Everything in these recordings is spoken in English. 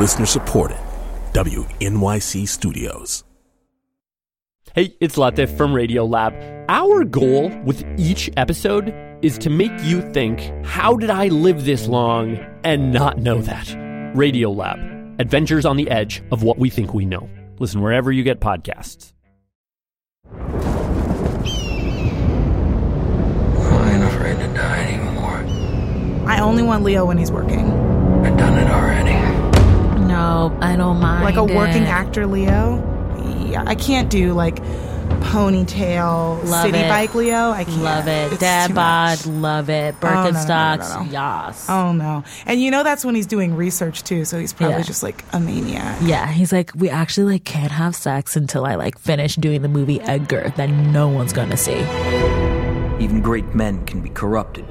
Listener supported. WNYC Studios. Hey, it's Latif from Radiolab. Our goal with each episode is to make you think, how did I live this long and not know that? Radiolab, adventures on the edge of what we think we know. Listen wherever you get podcasts. I ain't afraid to die anymore. I only want Leo when he's working. I've done it already. No, I don't mind. Like a working it. actor Leo. Yeah, I can't do like ponytail Love city it. bike Leo. I can't. Love it. It's Dad bod, love it. Oh, no, no, no, Birkenstocks, no, no. yas. Oh no! And you know that's when he's doing research too, so he's probably Yeah. just like a maniac. Yeah, he's like, we actually like can't have sex until I like finish doing the movie Edgar that no one's gonna see. Even great men can be corrupted.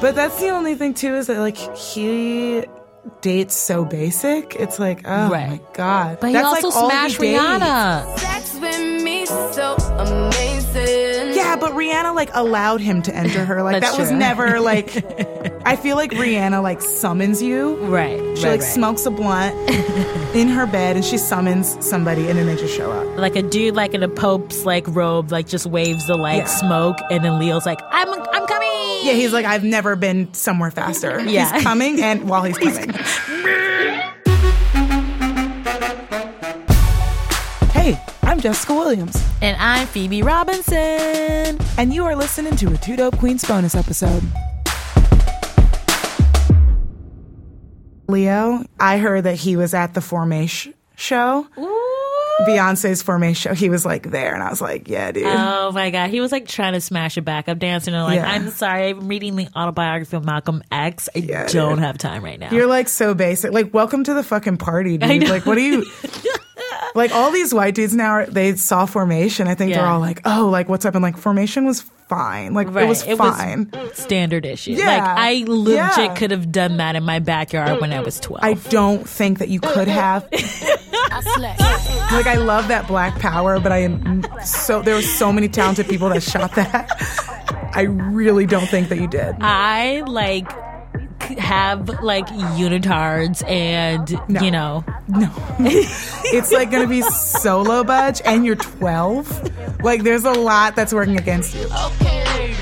But that's the only thing too is that like he dates so basic. It's like oh Right. my god! But that's he also like all smashed he. Rihanna. Sex with me so amazing. Yeah, but Rihanna like allowed him to enter her. Like That's that was never like. I feel like Rihanna like summons you. Right. She right, like right. smokes a blunt in her bed and she summons somebody and then they just show up. Like a dude like in a pope's like robe, like just waves the like Yeah. smoke, and then Leo's like, I'm I'm coming. Yeah, he's like, I've never been somewhere faster. Yeah. He's coming and while he's coming. hey, I'm Jessica Williams, And I'm Phoebe Robinson. and you are listening to a Two Dope Queens bonus episode. Leo, I heard that he was at the Formation show. Beyonce's Formation show. He was like there, and I was like, yeah, dude. Oh my god, he was like trying to smash a backup dancer, and I'm like, Yeah. I'm sorry, I'm reading the autobiography of Malcolm X. I Yeah, don't dude. have time right now. You're like so basic. Like, welcome to the fucking party, dude. Like, what are you? like, all these white dudes now, are, they saw Formation. I think they're all like, oh, like, what's up? And like, Formation was fine. Like, it was fine. standard issue. Yeah. Like I legit Yeah. could have done that in my backyard when I was 12. I don't think that you could have. like, I love that Black Power, but I am so, there were so many talented people that shot that. I really don't think that you did. I like have like unitards and No. you know No. it's like gonna be solo budge and you're 12. Like there's a lot that's working against you. okay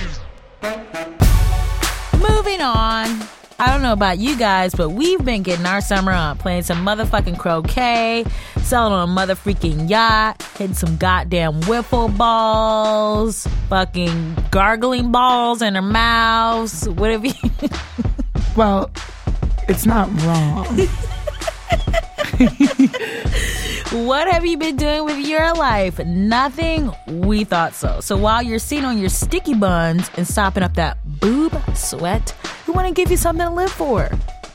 moving on. I don't know about you guys, but we've been getting our summer on, playing some motherfucking croquet, sailing on a mother freaking yacht, hitting some goddamn wiffle balls, fucking gargling balls in our mouths, whatever you Well, it's not wrong. What have you been doing with your life? Nothing? We thought so. So while you're sitting on your sticky buns and sopping up that boob sweat, we want to give you something to live for.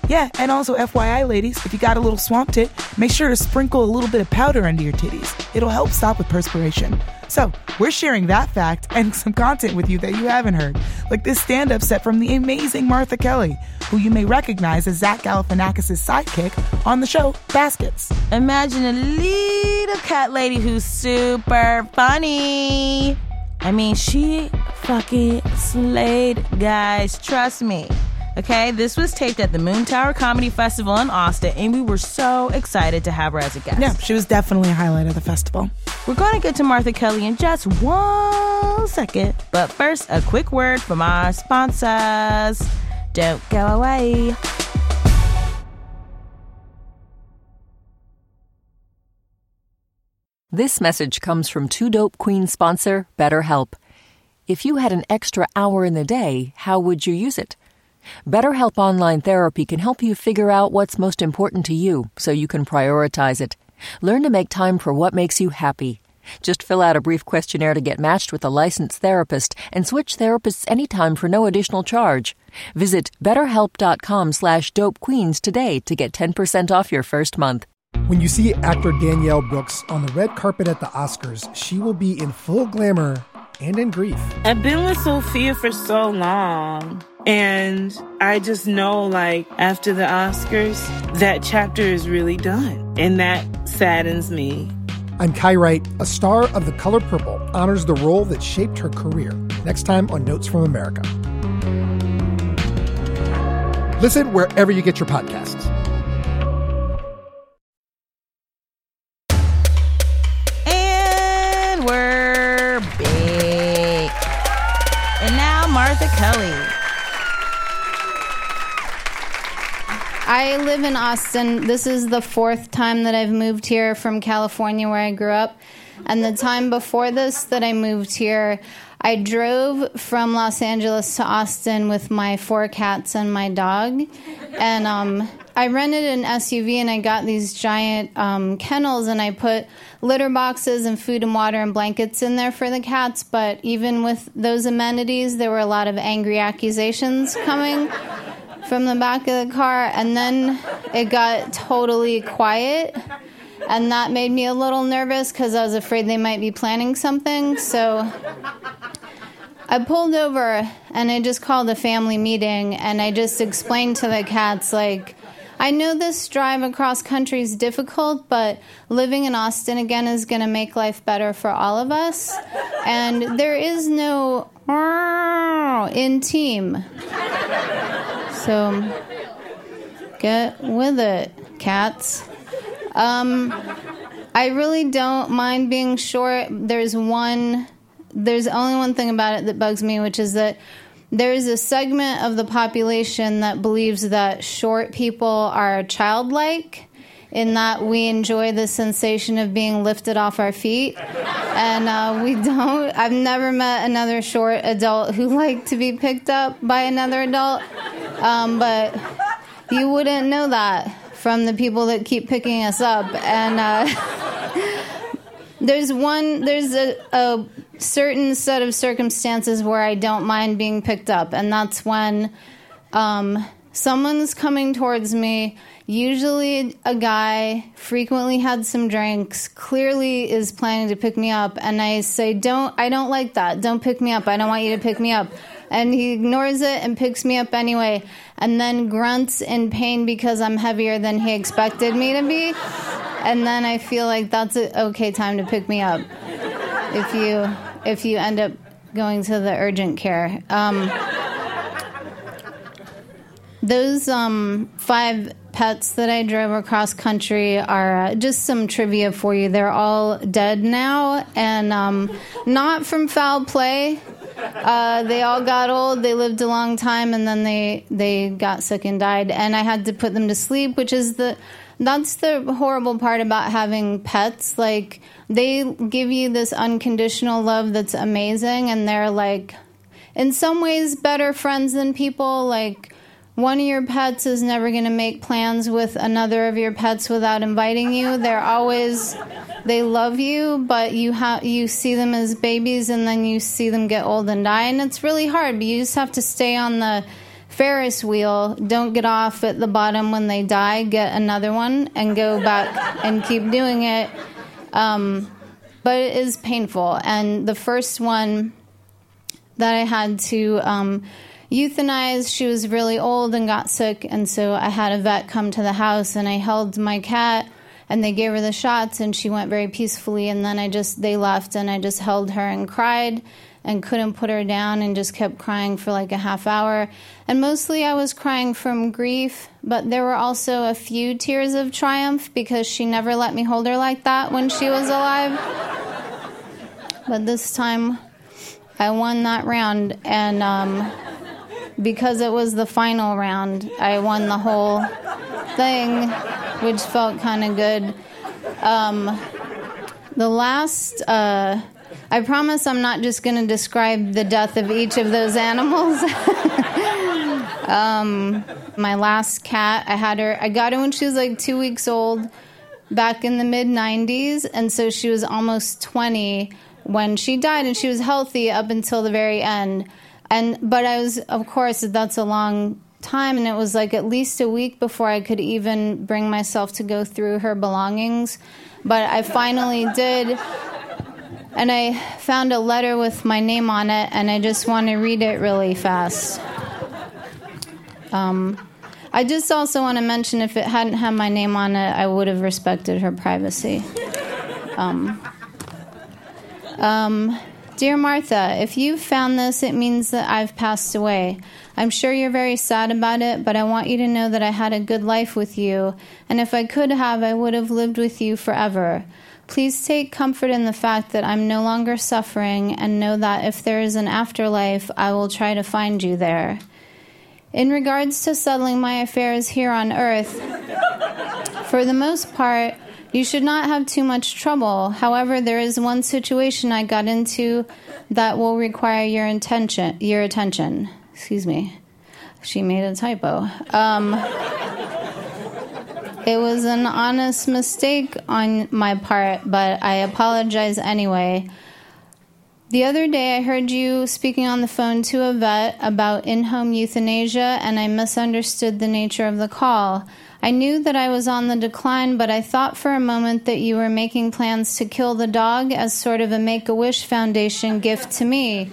Yeah, and also FYI, ladies, if you got a little swamp tit, make sure to sprinkle a little bit of powder under your titties. It'll help stop with perspiration. So, we're sharing that fact and some content with you that you haven't heard, like this stand up set from the amazing Martha Kelly, who you may recognize as Zach Galifianakis' sidekick on the show Baskets. Imagine a little cat lady who's super funny. I mean, she fucking slayed, guys. Trust me. Okay, this was taped at the Moontower Comedy Festival in Austin, and we were so excited to have her as a guest. Yeah, she was definitely a highlight of the festival. We're going to get to Martha Kelly in just one second. But first, a quick word from our sponsors. Don't go away. This message comes from Two Dope Queen sponsor, BetterHelp. If you had an extra hour in the day, how would you use it? BetterHelp Online Therapy can help you figure out what's most important to you so you can prioritize it. Learn to make time for what makes you happy. Just fill out a brief questionnaire to get matched with a licensed therapist and switch therapists anytime for no additional charge. Visit betterhelp.com slash dopequeens today to get 10% off your first month. When you see actor Danielle Brooks on the red carpet at the Oscars, she will be in full glamour and in grief. I've been with Sofia for so long. And I just know, like, after the Oscars, that chapter is really done. And that saddens me. I'm Kai Wright. A star of The Color Purple honors the role that shaped her career. Next time on Notes from America. Listen wherever you get your podcasts. And we're big. And now, Martha Kelly. I live in Austin. This is the fourth time that I've moved here from California, where I grew up. And the time before this that I moved here, I drove from Los Angeles to Austin with my four cats and my dog. And um, I rented an SUV and I got these giant um, kennels and I put litter boxes and food and water and blankets in there for the cats. But even with those amenities, there were a lot of angry accusations coming from the back of the car. And then it got totally quiet. And that made me a little nervous because I was afraid they might be planning something. So I pulled over and I just called a family meeting and I just explained to the cats, like, I know this drive across country is difficult, but living in Austin again is going to make life better for all of us. And there is no in team. So get with it, cats. Um, I really don't mind being short. There's one, there's only one thing about it that bugs me, which is that there is a segment of the population that believes that short people are childlike in that we enjoy the sensation of being lifted off our feet. And uh, we don't, I've never met another short adult who liked to be picked up by another adult. Um, but you wouldn't know that from the people that keep picking us up. And uh, there's one, there's a, a certain set of circumstances where I don't mind being picked up, and that's when um, someone's coming towards me. Usually, a guy frequently had some drinks, clearly is planning to pick me up, and I say, "Don't, I don't like that. Don't pick me up. I don't want you to pick me up." And he ignores it and picks me up anyway, and then grunts in pain because I'm heavier than he expected me to be. And then I feel like that's an okay time to pick me up if you if you end up going to the urgent care. Um, those um, five pets that I drove across country are uh, just some trivia for you. They're all dead now, and um, not from foul play. Uh, they all got old. They lived a long time, and then they they got sick and died. And I had to put them to sleep, which is the that's the horrible part about having pets. Like they give you this unconditional love that's amazing, and they're like, in some ways, better friends than people. Like one of your pets is never going to make plans with another of your pets without inviting you. They're always they love you, but you have you see them as babies and then you see them get old and die and it's really hard, but you just have to stay on the Ferris wheel. Don't get off at the bottom when they die. Get another one and go back and keep doing it. Um, but it is painful. And the first one that I had to um, euthanize, she was really old and got sick. And so I had a vet come to the house and I held my cat and they gave her the shots and she went very peacefully. And then I just, they left and I just held her and cried and couldn't put her down and just kept crying for like a half hour. And mostly I was crying from grief, but there were also a few tears of triumph because she never let me hold her like that when she was alive. But this time I won that round, and um, because it was the final round, I won the whole thing, which felt kind of good. Um, the last. Uh, I promise I'm not just going to describe the death of each of those animals. um, my last cat, I had her, I got her when she was like two weeks old back in the mid 90s. And so she was almost 20 when she died, and she was healthy up until the very end. And, but I was, of course, that's a long time, and it was like at least a week before I could even bring myself to go through her belongings. But I finally did and I found a letter with my name on it, and I just want to read it really fast. Um, I just also want to mention if it hadn't had my name on it, I would have respected her privacy. Um, um, Dear Martha, if you've found this, it means that I've passed away. I'm sure you're very sad about it, but I want you to know that I had a good life with you, and if I could have, I would have lived with you forever. Please take comfort in the fact that I'm no longer suffering and know that if there is an afterlife, I will try to find you there. In regards to settling my affairs here on earth, for the most part, you should not have too much trouble. However, there is one situation I got into that will require your intention, your attention. Excuse me. She made a typo. Um, it was an honest mistake on my part, but I apologize anyway. The other day, I heard you speaking on the phone to a vet about in home euthanasia, and I misunderstood the nature of the call. I knew that I was on the decline, but I thought for a moment that you were making plans to kill the dog as sort of a Make a Wish Foundation gift to me.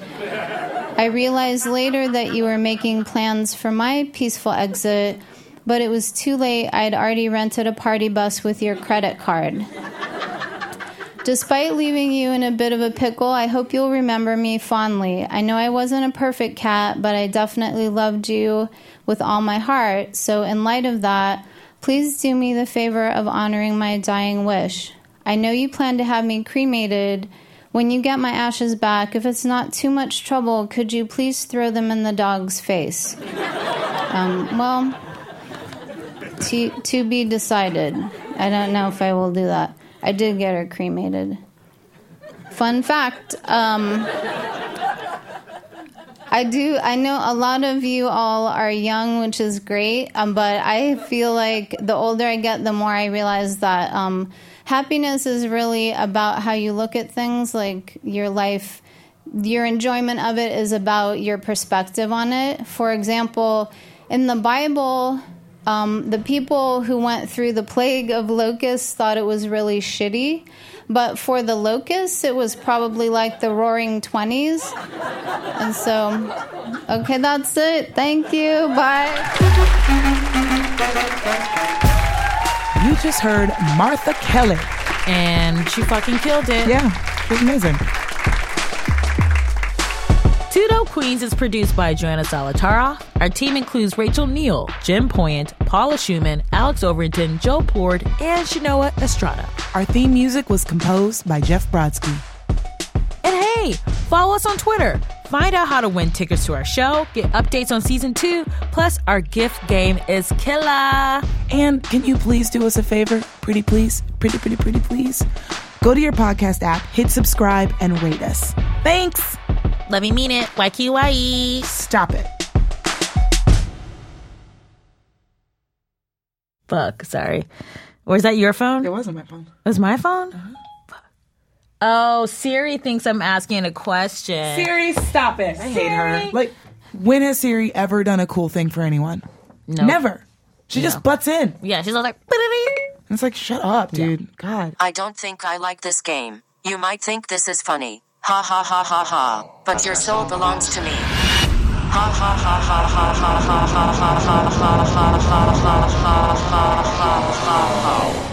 I realized later that you were making plans for my peaceful exit, but it was too late. I'd already rented a party bus with your credit card. Despite leaving you in a bit of a pickle, I hope you'll remember me fondly. I know I wasn't a perfect cat, but I definitely loved you with all my heart. So, in light of that, please do me the favor of honoring my dying wish. I know you plan to have me cremated. When you get my ashes back, if it's not too much trouble, could you please throw them in the dog's face? Um, well, to, to be decided. I don't know if I will do that. I did get her cremated. Fun fact um, I do, I know a lot of you all are young, which is great, um, but I feel like the older I get, the more I realize that um, happiness is really about how you look at things, like your life. Your enjoyment of it is about your perspective on it. For example, in the Bible, um, the people who went through the plague of locusts thought it was really shitty, but for the locusts, it was probably like the roaring 20s. And so, okay, that's it. Thank you. Bye. You just heard Martha Kelly. And she fucking killed it. Yeah, she's amazing. Dope Queens is produced by Joanna Solotaroff. Our team includes Rachel Neal, Jim Poyant, Paula Szuchman, Alex Overington, Joe Plourde, and Shanoa Estrada. Our theme music was composed by Jeff Brodsky. And hey, follow us on Twitter. Find out how to win tickets to our show, get updates on season two, plus our gift game is killer. And can you please do us a favor? Pretty please? Pretty, pretty, pretty please? Go to your podcast app, hit subscribe, and rate us. Thanks. Let me mean it. YQYE. Stop it. Fuck, sorry. Or is that your phone? It wasn't my phone. It was my phone? Uh-huh. Fuck. Oh, Siri thinks I'm asking a question. Siri, stop it. I hate her. Like, when has Siri ever done a cool thing for anyone? No. Never. She No. just butts in. Yeah, she's all like, It's like, shut up, dude. God. I don't think I like this game. You might think this is funny. Ha ha ha ha ha. But your soul belongs to me. Ha ha ha ha ha ha ha ha ha ha ha ha ha ha ha ha ha ha.